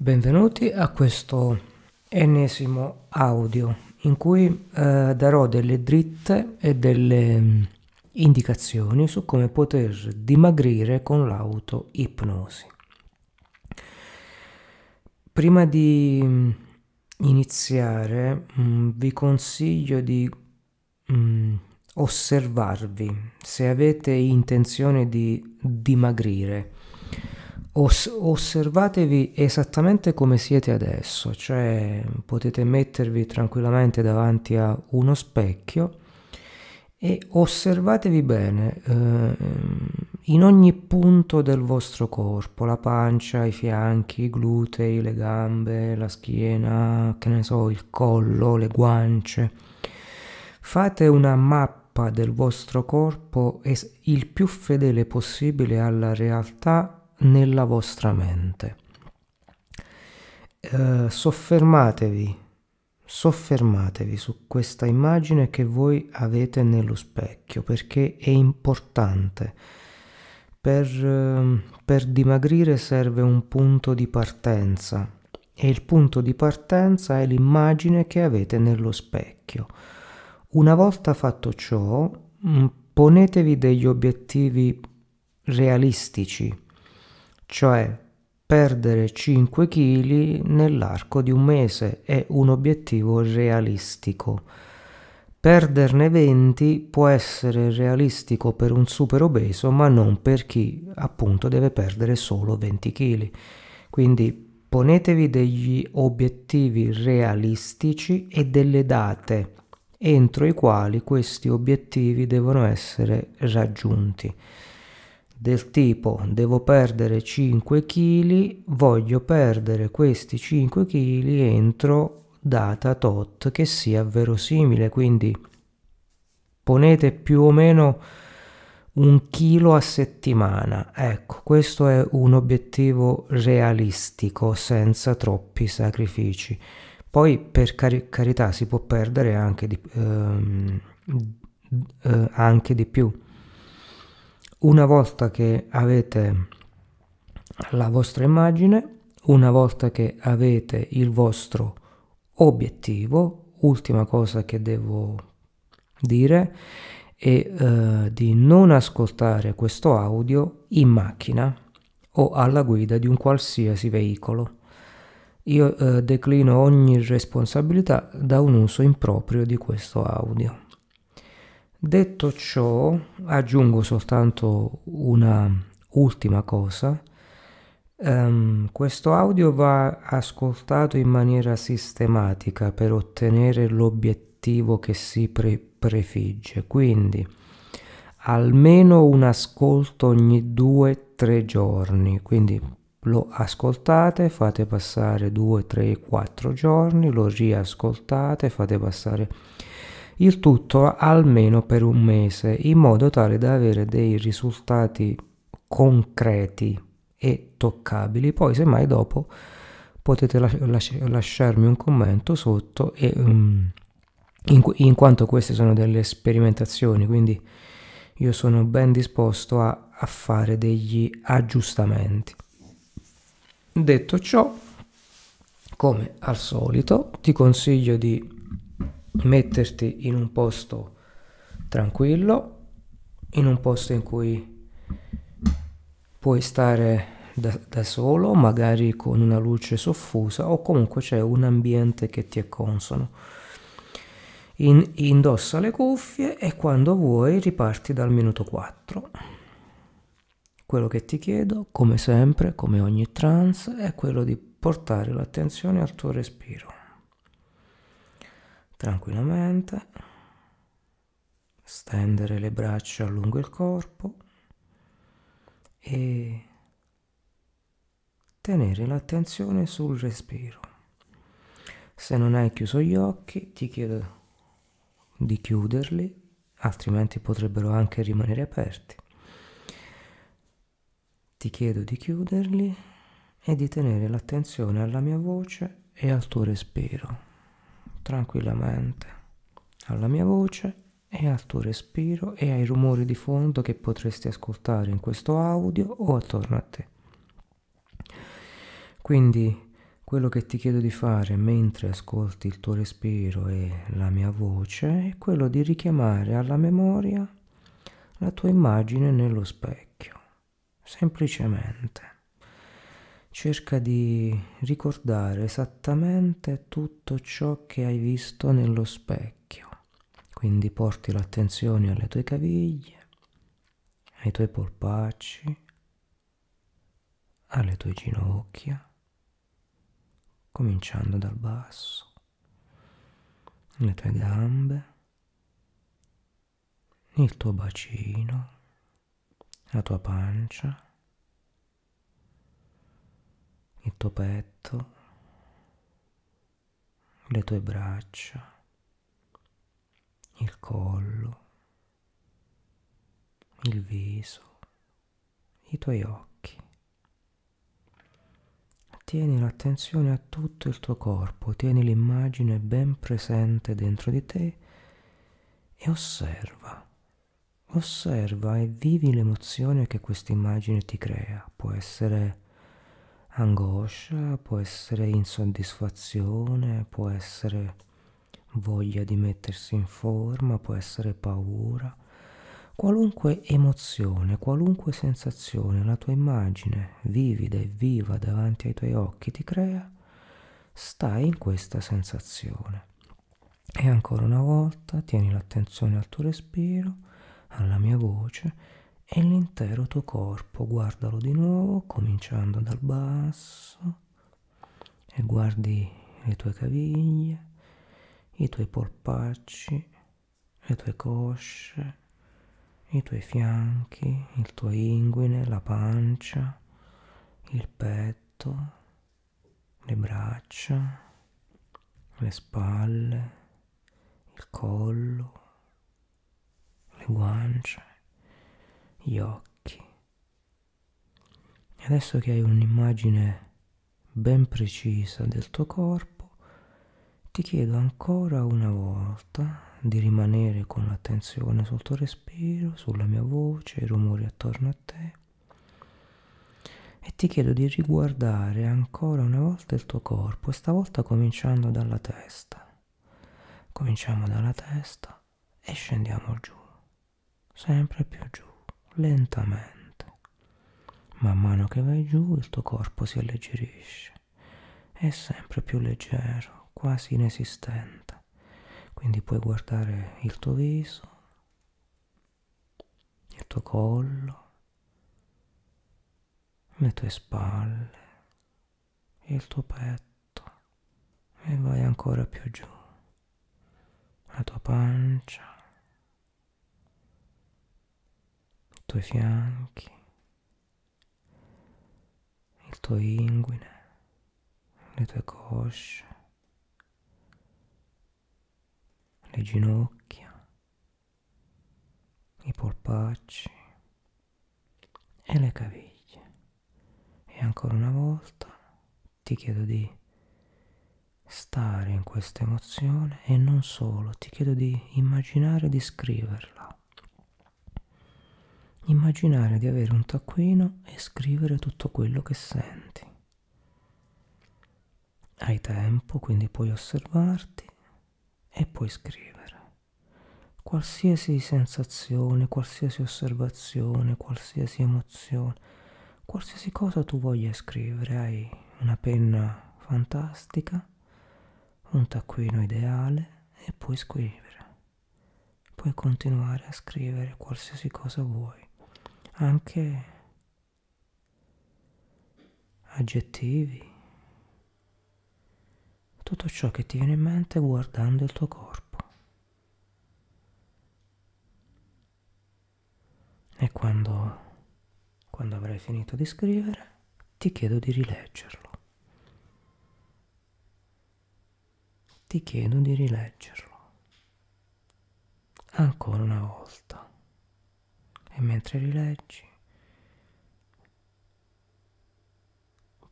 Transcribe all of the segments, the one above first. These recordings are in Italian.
Benvenuti a questo ennesimo audio in cui eh, darò delle dritte e delle mm, indicazioni su come poter dimagrire con l'auto-ipnosi. Prima di mm, iniziare mh, mm, vi consiglio di mh, osservarvi se avete intenzione di dimagrire Os- osservatevi esattamente come siete adesso, cioè potete mettervi tranquillamente davanti a uno specchio e osservatevi bene eh, in ogni punto del vostro corpo, la pancia, i fianchi, i glutei, le gambe, la schiena, che ne so, il collo, le guance. Fate una mappa del vostro corpo il più fedele possibile alla realtà nella vostra mente. Eh, soffermatevi, soffermatevi su questa immagine che voi avete nello specchio perché è importante. Per, eh, per dimagrire serve un punto di partenza e il punto di partenza è l'immagine che avete nello specchio. Una volta fatto ciò, mm, ponetevi degli obiettivi realistici cioè perdere 5 kg nell'arco di un mese è un obiettivo realistico. Perderne 20 può essere realistico per un super obeso, ma non per chi appunto deve perdere solo 20 kg. Quindi ponetevi degli obiettivi realistici e delle date entro i quali questi obiettivi devono essere raggiunti del tipo devo perdere 5 kg, voglio perdere questi 5 kg entro data tot che sia verosimile, quindi ponete più o meno un chilo a settimana. Ecco, questo è un obiettivo realistico senza troppi sacrifici. Poi per cari- carità si può perdere anche di, ehm, eh, anche di più una volta che avete la vostra immagine, una volta che avete il vostro obiettivo, ultima cosa che devo dire è eh, di non ascoltare questo audio in macchina o alla guida di un qualsiasi veicolo. Io eh, declino ogni responsabilità da un uso improprio di questo audio. Detto ciò, aggiungo soltanto una ultima cosa. Um, questo audio va ascoltato in maniera sistematica per ottenere l'obiettivo che si pre- prefigge, quindi almeno un ascolto ogni 2-3 giorni, quindi lo ascoltate, fate passare 2, 3, 4 giorni, lo riascoltate, fate passare il tutto almeno per un mese, in modo tale da avere dei risultati concreti e toccabili. Poi, semmai dopo, potete las- lasciarmi un commento sotto e, um, in, in, quanto queste sono delle sperimentazioni, quindi io sono ben disposto a, a fare degli aggiustamenti. Detto ciò, come al solito, ti consiglio di metterti in un posto tranquillo, in un posto in cui puoi stare da, da, solo, magari con una luce soffusa o comunque c'è un ambiente che ti è consono. In, indossa le cuffie e quando vuoi riparti dal minuto 4. Quello che ti chiedo, come sempre, come ogni trance, è quello di portare l'attenzione al tuo respiro tranquillamente, stendere le braccia lungo il corpo e tenere l'attenzione sul respiro. Se non hai chiuso gli occhi, ti chiedo di chiuderli, altrimenti potrebbero anche rimanere aperti. Ti chiedo di chiuderli e di tenere l'attenzione alla mia voce e al tuo respiro tranquillamente alla mia voce e al tuo respiro e ai rumori di fondo che potresti ascoltare in questo audio o attorno a te. Quindi quello che ti chiedo di fare mentre ascolti il tuo respiro e la mia voce è quello di richiamare alla memoria la tua immagine nello specchio, semplicemente. Cerca di ricordare esattamente tutto ciò che hai visto nello specchio. Quindi porti l'attenzione alle tue caviglie, ai tuoi polpacci, alle tue ginocchia, cominciando dal basso, le tue gambe, il tuo bacino, la tua pancia, il tuo petto, le tue braccia, il collo, il viso, i tuoi occhi. Tieni l'attenzione a tutto il tuo corpo, tieni l'immagine ben presente dentro di te e osserva. Osserva e vivi l'emozione che questa immagine ti crea. Può essere angoscia, può essere insoddisfazione, può essere voglia di mettersi in forma, può essere paura. Qualunque emozione, qualunque sensazione la tua immagine vivida e viva davanti ai tuoi occhi ti crea, stai in questa sensazione. E ancora una volta tieni l'attenzione al tuo respiro, alla mia voce e l'intero tuo corpo. Guardalo di nuovo, cominciando dal basso e guardi le tue caviglie, i tuoi polpacci, le tue cosce, i tuoi fianchi, il tuo inguine, la pancia, il petto, le braccia, le spalle, il collo, le guance gli occhi. Adesso che hai un'immagine ben precisa del tuo corpo, ti chiedo ancora una volta di rimanere con l'attenzione sul tuo respiro, sulla mia voce, i rumori attorno a te. E ti chiedo di riguardare ancora una volta il tuo corpo, stavolta cominciando dalla testa. Cominciamo dalla testa e scendiamo giù, sempre più giù lentamente. Man mano che vai giù il tuo corpo si alleggerisce, è sempre più leggero, quasi inesistente. Quindi puoi guardare il tuo viso, il tuo collo, le tue spalle, il tuo petto e vai ancora più giù, la tua pancia, tuoi fianchi, il tuo inguine, le tue cosce, le ginocchia, i polpacci e le caviglie. E ancora una volta ti chiedo di stare in questa emozione e non solo, ti chiedo di immaginare di scriverla immaginare di avere un taccuino e scrivere tutto quello che senti. Hai tempo, quindi puoi osservarti e puoi scrivere. Qualsiasi sensazione, qualsiasi osservazione, qualsiasi emozione, qualsiasi cosa tu voglia scrivere, hai una penna fantastica, un taccuino ideale e puoi scrivere. Puoi continuare a scrivere qualsiasi cosa vuoi anche aggettivi, tutto ciò che ti viene in mente guardando il tuo corpo. E quando, quando avrai finito di scrivere, ti chiedo di rileggerlo. Ti chiedo di rileggerlo. Ancora una volta e mentre rileggi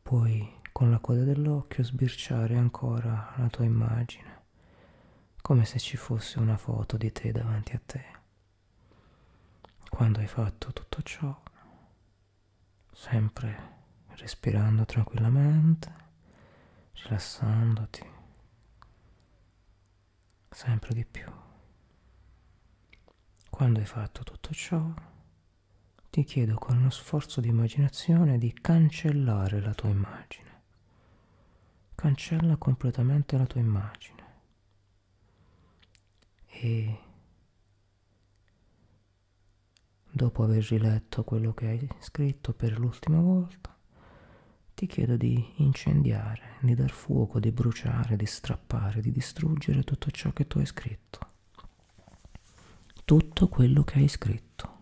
puoi con la coda dell'occhio sbirciare ancora la tua immagine, come se ci fosse una foto di te davanti a te. Quando hai fatto tutto ciò, sempre respirando tranquillamente, rilassandoti sempre di più. Quando hai fatto tutto ciò, ti chiedo con uno sforzo di immaginazione di cancellare la tua immagine. Cancella completamente la tua immagine. E dopo aver riletto quello che hai scritto per l'ultima volta, ti chiedo di incendiare, di dar fuoco, di bruciare, di strappare, di distruggere tutto ciò che tu hai scritto. Tutto quello che hai scritto.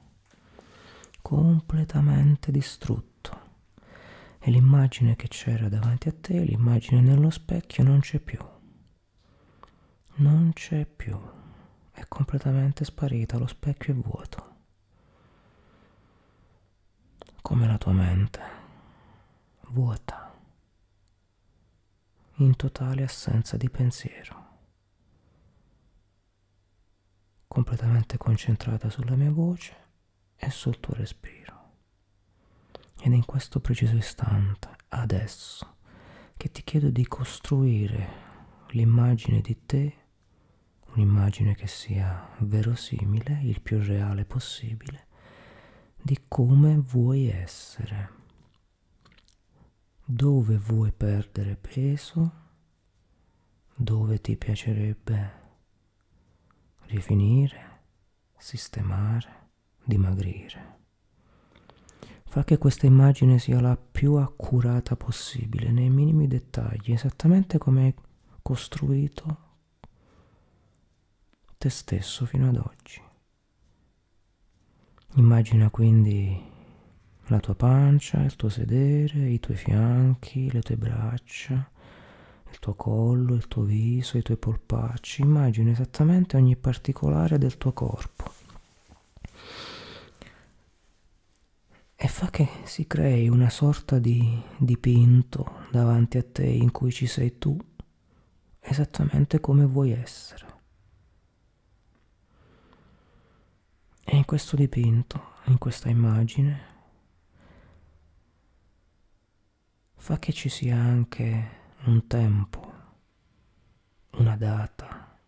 Completamente distrutto. E l'immagine che c'era davanti a te, l'immagine nello specchio, non c'è più. Non c'è più. È completamente sparita, lo specchio è vuoto. Come la tua mente vuota, in totale assenza di pensiero, completamente concentrata sulla mia voce e sul tuo respiro. Ed in questo preciso istante, adesso, che ti chiedo di costruire l'immagine di te, un'immagine che sia verosimile, il più reale possibile, di come vuoi essere dove vuoi perdere peso, dove ti piacerebbe rifinire, sistemare, dimagrire. Fa che questa immagine sia la più accurata possibile, nei minimi dettagli, esattamente come hai costruito te stesso fino ad oggi. Immagina quindi la tua pancia, il tuo sedere, i tuoi fianchi, le tue braccia, il tuo collo, il tuo viso, i tuoi polpacci. Immagina esattamente ogni particolare del tuo corpo. E fa che si crei una sorta di dipinto davanti a te in cui ci sei tu, esattamente come vuoi essere. E in questo dipinto, in questa immagine, fa che ci sia anche un tempo, una data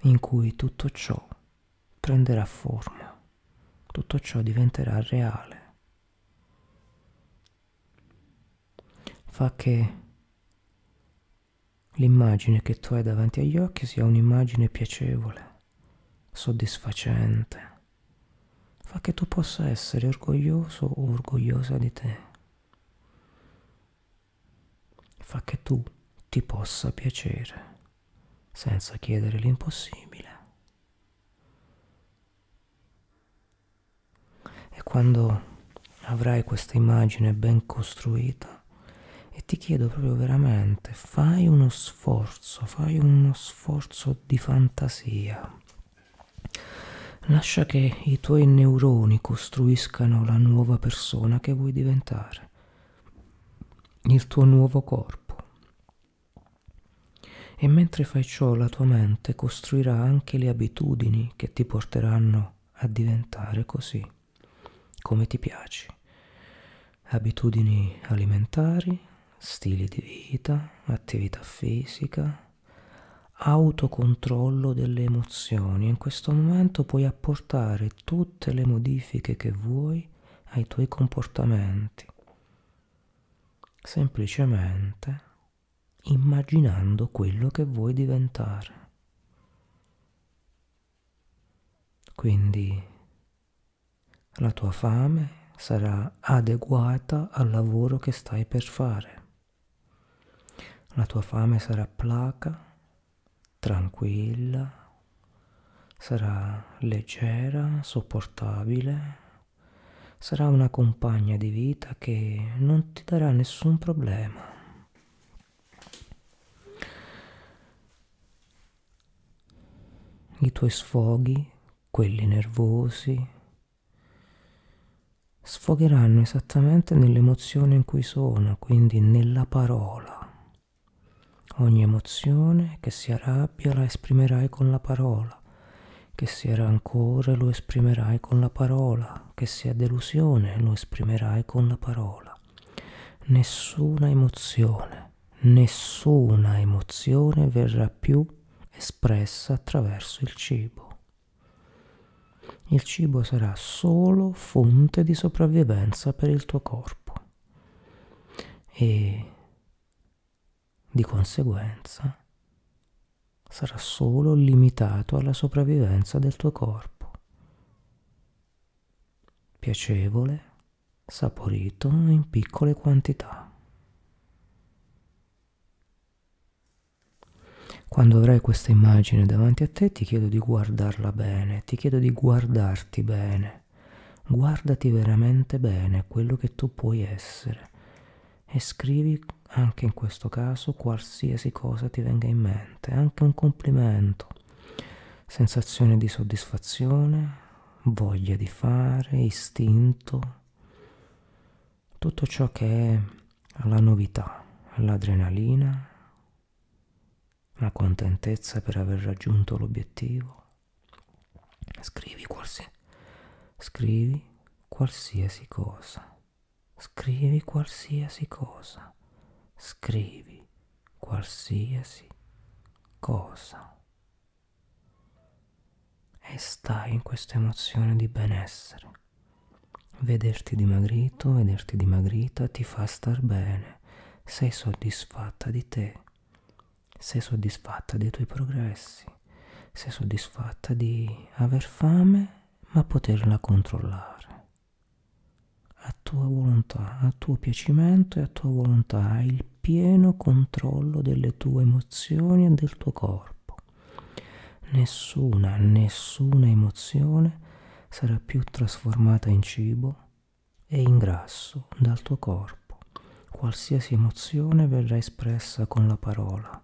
in cui tutto ciò prenderà forma, tutto ciò diventerà reale. Fa che l'immagine che tu hai davanti agli occhi sia un'immagine piacevole, soddisfacente. Fa che tu possa essere orgoglioso o orgogliosa di te fa che tu ti possa piacere senza chiedere l'impossibile. Quando avrai questa immagine ben costruita, e ti chiedo proprio veramente, fai uno sforzo, fai uno sforzo di fantasia. Lascia che i tuoi neuroni costruiscano la nuova persona che vuoi diventare, il tuo nuovo corpo e mentre fai ciò la tua mente costruirà anche le abitudini che ti porteranno a diventare così, come ti piaci. Abitudini alimentari, stili di vita, attività fisica, autocontrollo delle emozioni. In questo momento puoi apportare tutte le modifiche che vuoi ai tuoi comportamenti. Semplicemente immaginando quello che vuoi diventare. Quindi la tua fame sarà adeguata al lavoro che stai per fare. La tua fame sarà placa, tranquilla, sarà leggera, sopportabile, sarà una compagna di vita che non ti darà nessun problema. i tuoi sfoghi, quelli nervosi, sfogheranno esattamente nell'emozione in cui sono, quindi nella parola. Ogni emozione che sia rabbia la esprimerai con la parola, che sia rancore lo esprimerai con la parola, che sia delusione lo esprimerai con la parola. nessuna emozione, nessuna emozione verrà più espressa attraverso il cibo. Il cibo sarà solo fonte di sopravvivenza per il tuo corpo e di conseguenza sarà solo limitato alla sopravvivenza del tuo corpo. Piacevole, saporito in piccole quantità. Quando avrai questa immagine davanti a te ti chiedo di guardarla bene, ti chiedo di guardarti bene, guardati veramente bene quello che tu puoi essere. E scrivi anche in questo caso qualsiasi cosa ti venga in mente, anche un complimento, sensazione di soddisfazione, voglia di fare, istinto, tutto ciò che è la novità, l'adrenalina, la contentezza per aver raggiunto l'obiettivo. Scrivi, qualsi, scrivi qualsiasi cosa. Scrivi qualsiasi cosa. Scrivi qualsiasi cosa. E stai in questa emozione di benessere. Vederti dimagrito, vederti dimagrita ti fa star bene. Sei soddisfatta di te sei soddisfatta dei tuoi progressi, sei soddisfatta di aver fame ma poterla controllare. A tua volontà, a tuo piacimento e a tua volontà, hai il pieno controllo delle tue emozioni e del tuo corpo. Nessuna, nessuna emozione sarà più trasformata in cibo e in grasso dal tuo corpo. Qualsiasi emozione verrà espressa con la parola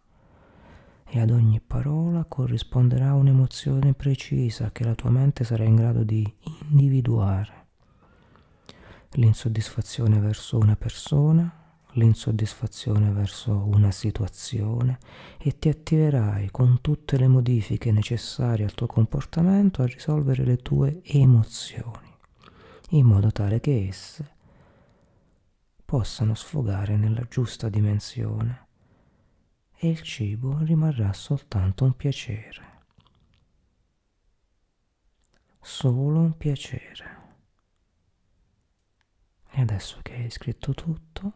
ad ogni parola corrisponderà un'emozione precisa che la tua mente sarà in grado di individuare. L'insoddisfazione verso una persona, l'insoddisfazione verso una situazione e ti attiverai con tutte le modifiche necessarie al tuo comportamento a risolvere le tue emozioni, in modo tale che esse possano sfogare nella giusta dimensione e il cibo rimarrà soltanto un piacere. Solo un piacere. E adesso che hai scritto tutto,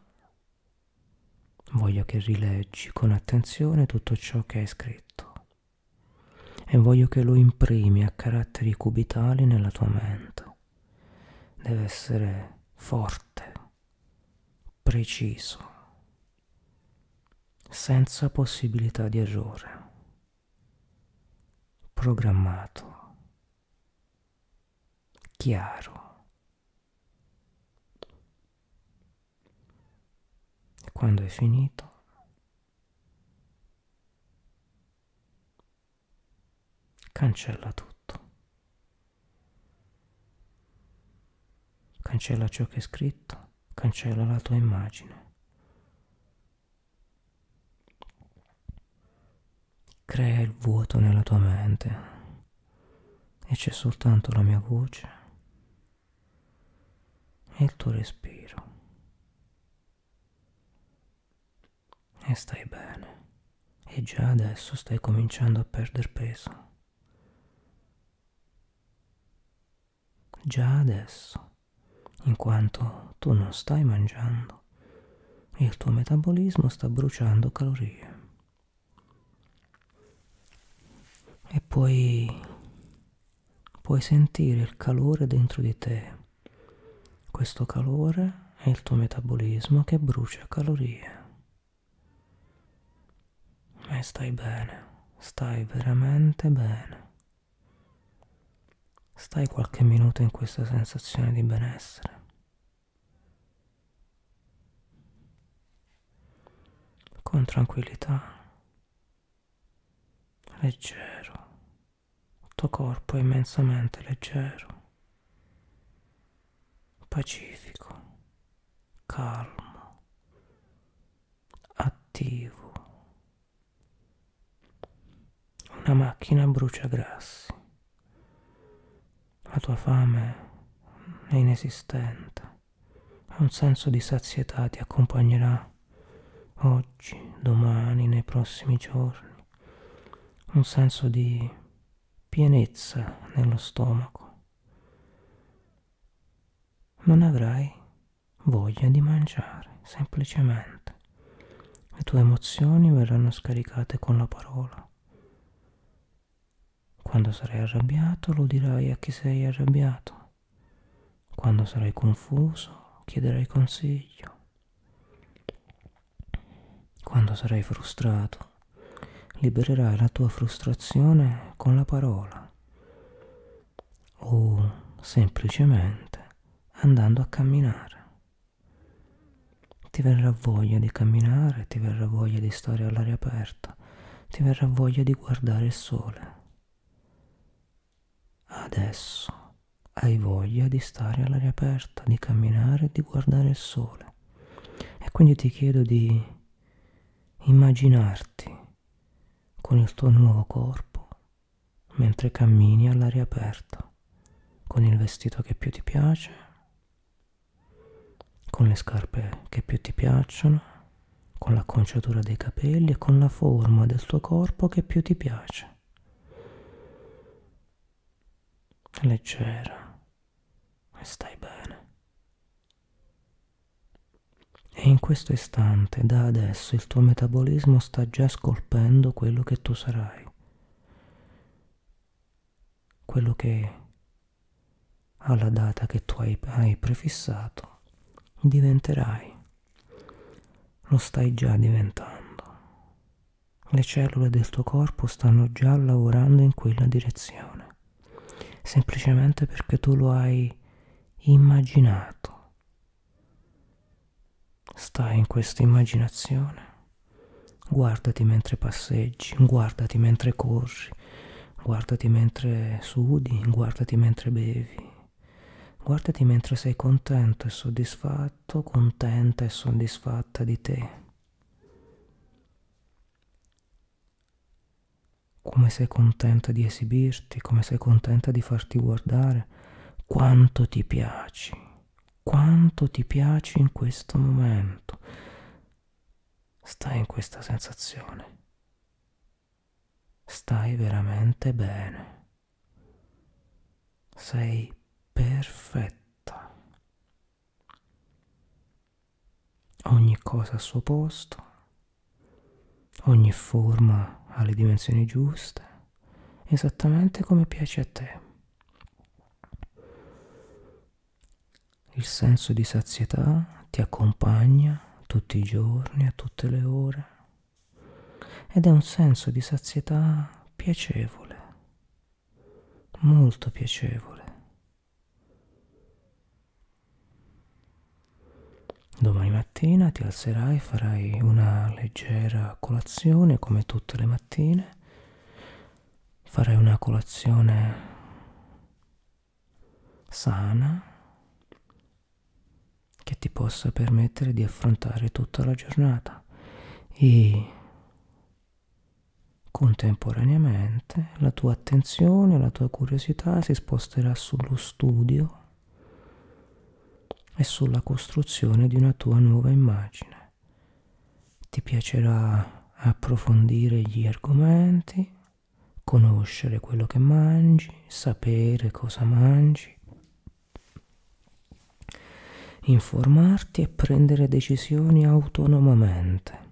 voglio che rileggi con attenzione tutto ciò che hai scritto e voglio che lo imprimi a caratteri cubitali nella tua mente. Deve essere forte, preciso senza possibilità di errore, programmato, chiaro. Quando è finito, cancella tutto. Cancella ciò che è scritto, cancella la tua immagine. Crea il vuoto nella tua mente e c'è soltanto la mia voce e il tuo respiro. E stai bene e già adesso stai cominciando a perdere peso. Già adesso, in quanto tu non stai mangiando e il tuo metabolismo sta bruciando calorie. E poi puoi sentire il calore dentro di te. Questo calore è il tuo metabolismo che brucia calorie. E stai bene, stai veramente bene. Stai qualche minuto in questa sensazione di benessere. Con tranquillità, leggero tuo corpo è immensamente leggero, pacifico, calmo, attivo. Una macchina brucia grassi. La tua fame è inesistente Un senso di sazietà ti accompagnerà oggi, domani, nei prossimi giorni. Un senso di pienezza nello stomaco. Non avrai voglia di mangiare, semplicemente. Le tue emozioni verranno scaricate con la parola. Quando sarai arrabbiato lo dirai a chi sei arrabbiato. Quando sarai confuso chiederai consiglio. Quando sarai frustrato libererai la tua frustrazione con la parola o semplicemente andando a camminare. Ti verrà voglia di camminare, ti verrà voglia di stare all'aria aperta, ti verrà voglia di guardare il sole. Adesso hai voglia di stare all'aria aperta, di camminare, di guardare il sole. E quindi ti chiedo di immaginarti con il tuo nuovo corpo mentre cammini all'aria aperta, con il vestito che più ti piace, con le scarpe che più ti piacciono, con l'acconciatura dei capelli e con la forma del tuo corpo che più ti piace. Leggera e stai bene. E in questo istante, da adesso, il tuo metabolismo sta già scolpendo quello che tu sarai. Quello che alla data che tu hai, hai prefissato diventerai. Lo stai già diventando. Le cellule del tuo corpo stanno già lavorando in quella direzione, semplicemente perché tu lo hai immaginato. Stai in questa immaginazione. Guardati mentre passeggi, guardati mentre corri, guardati mentre sudi, guardati mentre bevi. Guardati mentre sei contento e soddisfatto, contenta e soddisfatta di te. Come sei contenta di esibirti, come sei contenta di farti guardare, quanto ti piaci, quanto ti piaci in questo momento. Stai in questa sensazione. Stai veramente bene. Sei perfetta. Ogni cosa al suo posto, ogni forma ha le dimensioni giuste, esattamente come piace a te. Il senso di sazietà ti accompagna tutti i giorni, a tutte le ore, ed è un senso di sazietà piacevole, molto piacevole. Domani mattina ti alzerai e farai una leggera colazione come tutte le mattine. Farai una colazione sana che ti possa permettere di affrontare tutta la giornata e contemporaneamente la tua attenzione, la tua curiosità si sposterà sullo studio e sulla costruzione di una tua nuova immagine. Ti piacerà approfondire gli argomenti, conoscere quello che mangi, sapere cosa mangi, informarti e prendere decisioni autonomamente.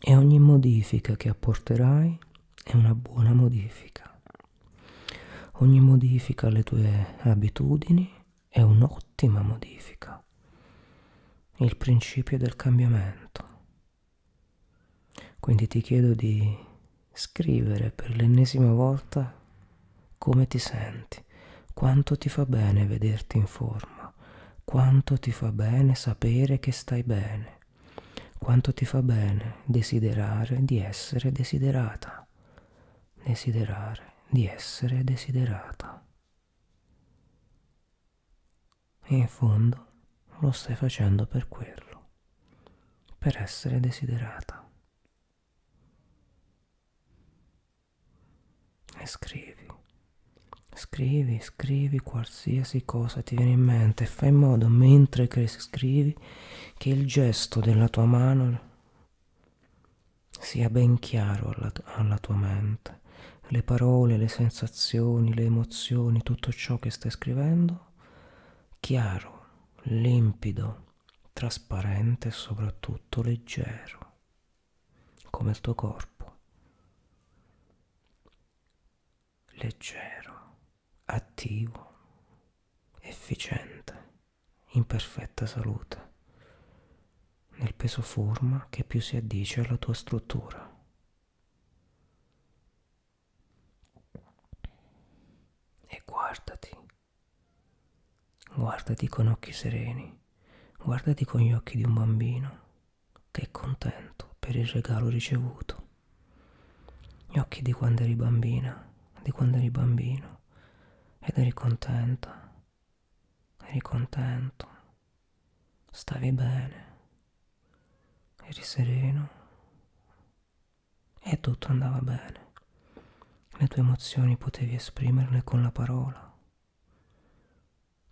E ogni modifica che apporterai è una buona modifica. Ogni modifica alle tue abitudini è un'ottima modifica, il principio del cambiamento. Quindi ti chiedo di scrivere per l'ennesima volta come ti senti, quanto ti fa bene vederti in forma, quanto ti fa bene sapere che stai bene, quanto ti fa bene desiderare di essere desiderata, desiderare di essere desiderata. E in fondo lo stai facendo per quello, per essere desiderata. E scrivi, Scrivi, scrivi qualsiasi cosa ti viene in mente, fai in modo mentre che scrivi che il gesto della tua mano sia ben chiaro alla, alla tua mente. Le parole, le sensazioni, le emozioni, tutto ciò che stai scrivendo, chiaro, limpido, trasparente e soprattutto leggero, come il tuo corpo. Leggero, attivo, efficiente, in perfetta salute, nel peso forma che più si addice alla tua struttura. E guardati, guardati con occhi sereni, guardati con gli occhi di un bambino che è contento per il regalo ricevuto, gli occhi di quando eri bambina, di quando eri bambino ed eri contenta, eri contento, stavi bene, eri sereno. E tutto andava bene. Le tue emozioni potevi esprimerle con la parola.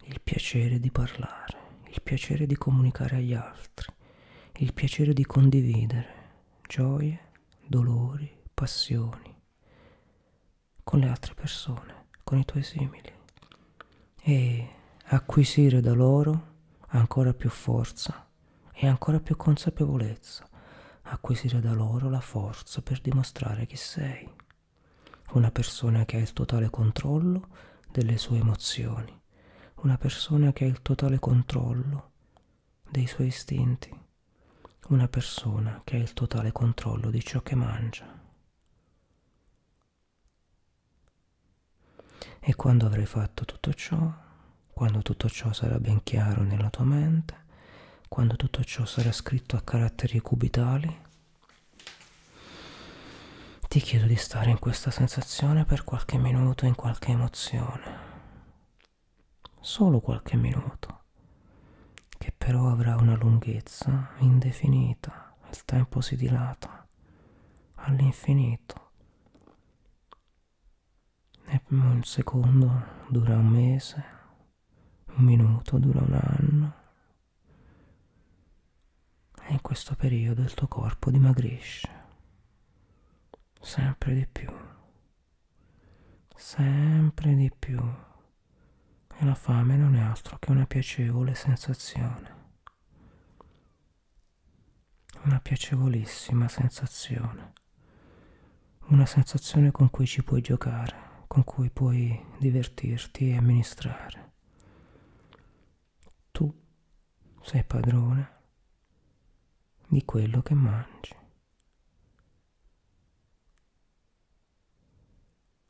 Il piacere di parlare, il piacere di comunicare agli altri, il piacere di condividere gioie, dolori, passioni con le altre persone, con i tuoi simili e acquisire da loro ancora più forza e ancora più consapevolezza, acquisire da loro la forza per dimostrare chi sei. Una persona che ha il totale controllo delle sue emozioni, una persona che ha il totale controllo dei suoi istinti, una persona che ha il totale controllo di ciò che mangia. E quando avrai fatto tutto ciò, quando tutto ciò sarà ben chiaro nella tua mente, quando tutto ciò sarà scritto a caratteri cubitali, ti chiedo di stare in questa sensazione per qualche minuto in qualche emozione. Solo qualche minuto, che però avrà una lunghezza indefinita, il tempo si dilata all'infinito. E un secondo dura un mese, un minuto dura un anno. E in questo periodo il tuo corpo dimagrisce sempre di più, sempre di più. E la fame non è altro che una piacevole sensazione. Una piacevolissima sensazione. Una sensazione con cui ci puoi giocare, con cui puoi divertirti e amministrare. Tu sei padrone di quello che mangi.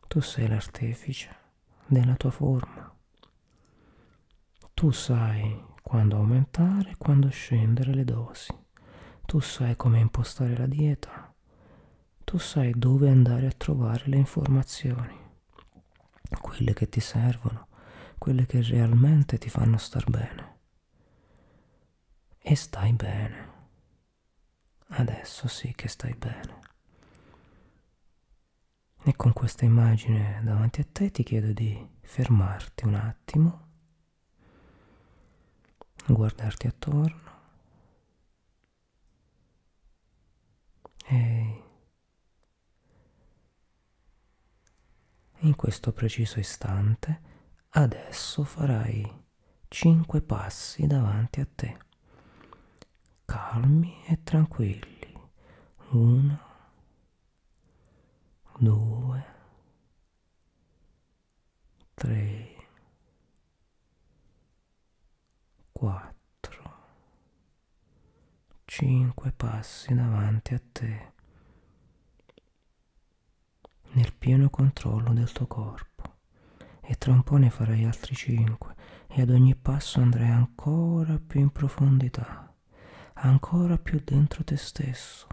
Tu sei l'artefice della tua forma. Tu sai quando aumentare e quando scendere le dosi. Tu sai come impostare la dieta. Tu sai dove andare a trovare le informazioni. Quelle che ti servono, quelle che realmente ti fanno star bene. E stai bene. Adesso sì che stai bene. E con questa immagine davanti a te ti chiedo di fermarti un attimo, guardarti attorno e in questo preciso istante adesso farai cinque passi davanti a te, calmi e tranquilli. Uno, due, tre, quattro, cinque passi davanti a te nel pieno controllo del tuo corpo e tra un po' ne farai altri cinque e ad ogni passo andrai ancora più in profondità, ancora più dentro te stesso,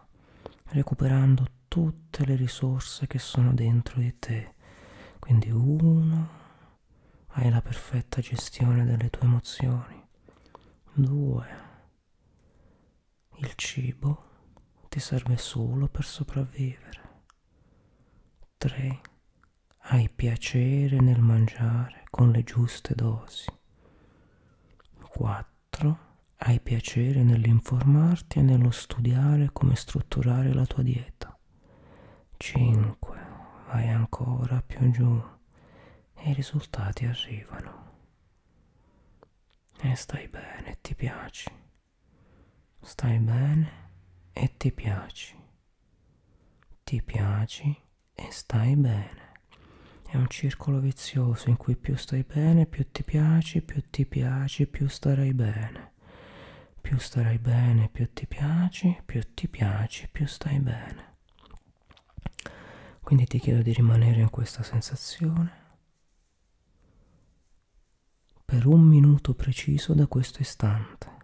recuperando tutte le risorse che sono dentro di te. Quindi uno, hai la perfetta gestione delle tue emozioni. Due, il cibo ti serve solo per sopravvivere. Tre, hai piacere nel mangiare con le giuste dosi. 4. Hai piacere nell'informarti e nello studiare come strutturare la tua dieta. 5. Vai ancora più giù e i risultati arrivano. E stai bene, ti piaci. Stai bene e ti piaci. Ti piaci e stai bene. È un circolo vizioso in cui più stai bene, più ti piaci, più ti piaci, più starai bene. Più starai bene, più ti piaci, più ti piaci, più stai bene. Quindi ti chiedo di rimanere in questa sensazione per un minuto preciso da questo istante.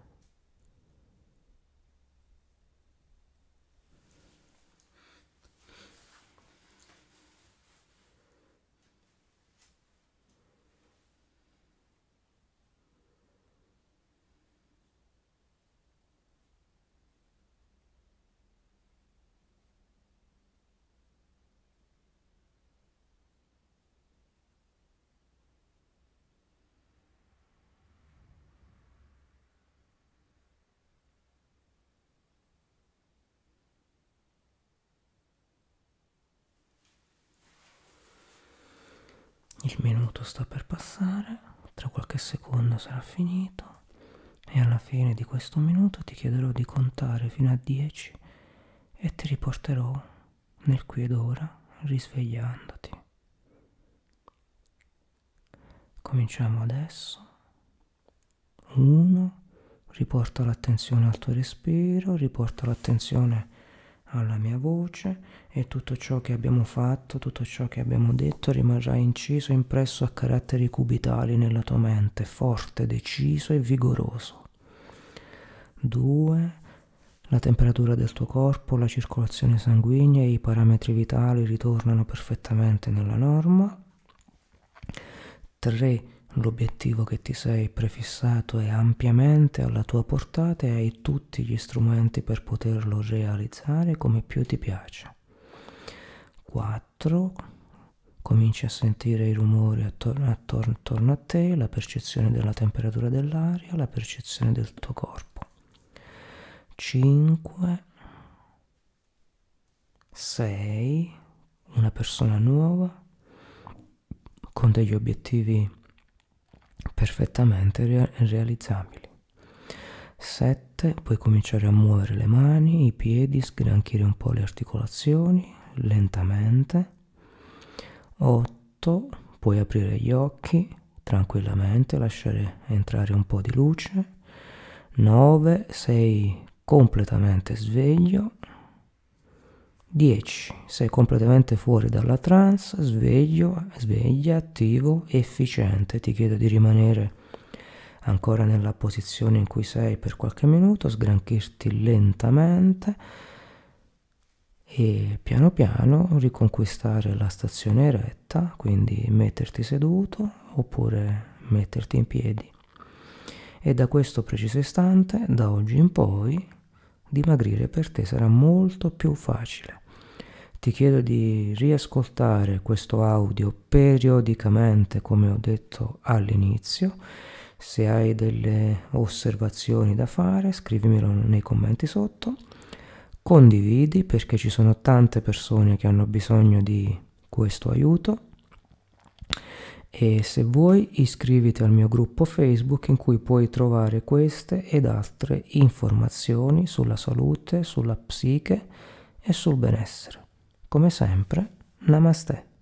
Il minuto sta per passare, tra qualche secondo sarà finito e alla fine di questo minuto ti chiederò di contare fino a 10 e ti riporterò nel qui ed ora risvegliandoti. Cominciamo adesso. 1. Riporta l'attenzione al tuo respiro, riporta l'attenzione alla mia voce e tutto ciò che abbiamo fatto, tutto ciò che abbiamo detto rimarrà inciso e impresso a caratteri cubitali nella tua mente, forte, deciso e vigoroso. 2. La temperatura del tuo corpo, la circolazione sanguigna e i parametri vitali ritornano perfettamente nella norma. 3 L'obiettivo che ti sei prefissato è ampiamente alla tua portata e hai tutti gli strumenti per poterlo realizzare come più ti piace. 4. Cominci a sentire i rumori attorno, attorno, attorno a te, la percezione della temperatura dell'aria, la percezione del tuo corpo. 5. 6. Una persona nuova con degli obiettivi perfettamente re realizzabili. 7. Puoi cominciare a muovere le mani, i piedi, sgranchire un po' le articolazioni lentamente. 8. Puoi aprire gli occhi tranquillamente, lasciare entrare un po' di luce. 9. Sei completamente sveglio 10. Sei completamente fuori dalla trance, sveglio, sveglia, attivo, efficiente. Ti chiedo di rimanere ancora nella posizione in cui sei per qualche minuto, sgranchirti lentamente e piano piano riconquistare la stazione eretta, quindi metterti seduto oppure metterti in piedi. E da questo preciso istante, da oggi in poi, dimagrire per te sarà molto più facile ti chiedo di riascoltare questo audio periodicamente come ho detto all'inizio. Se hai delle osservazioni da fare scrivimelo nei commenti sotto. Condividi perché ci sono tante persone che hanno bisogno di questo aiuto. E se vuoi iscriviti al mio gruppo Facebook in cui puoi trovare queste ed altre informazioni sulla salute, sulla psiche e sul benessere. Come sempre, namaste.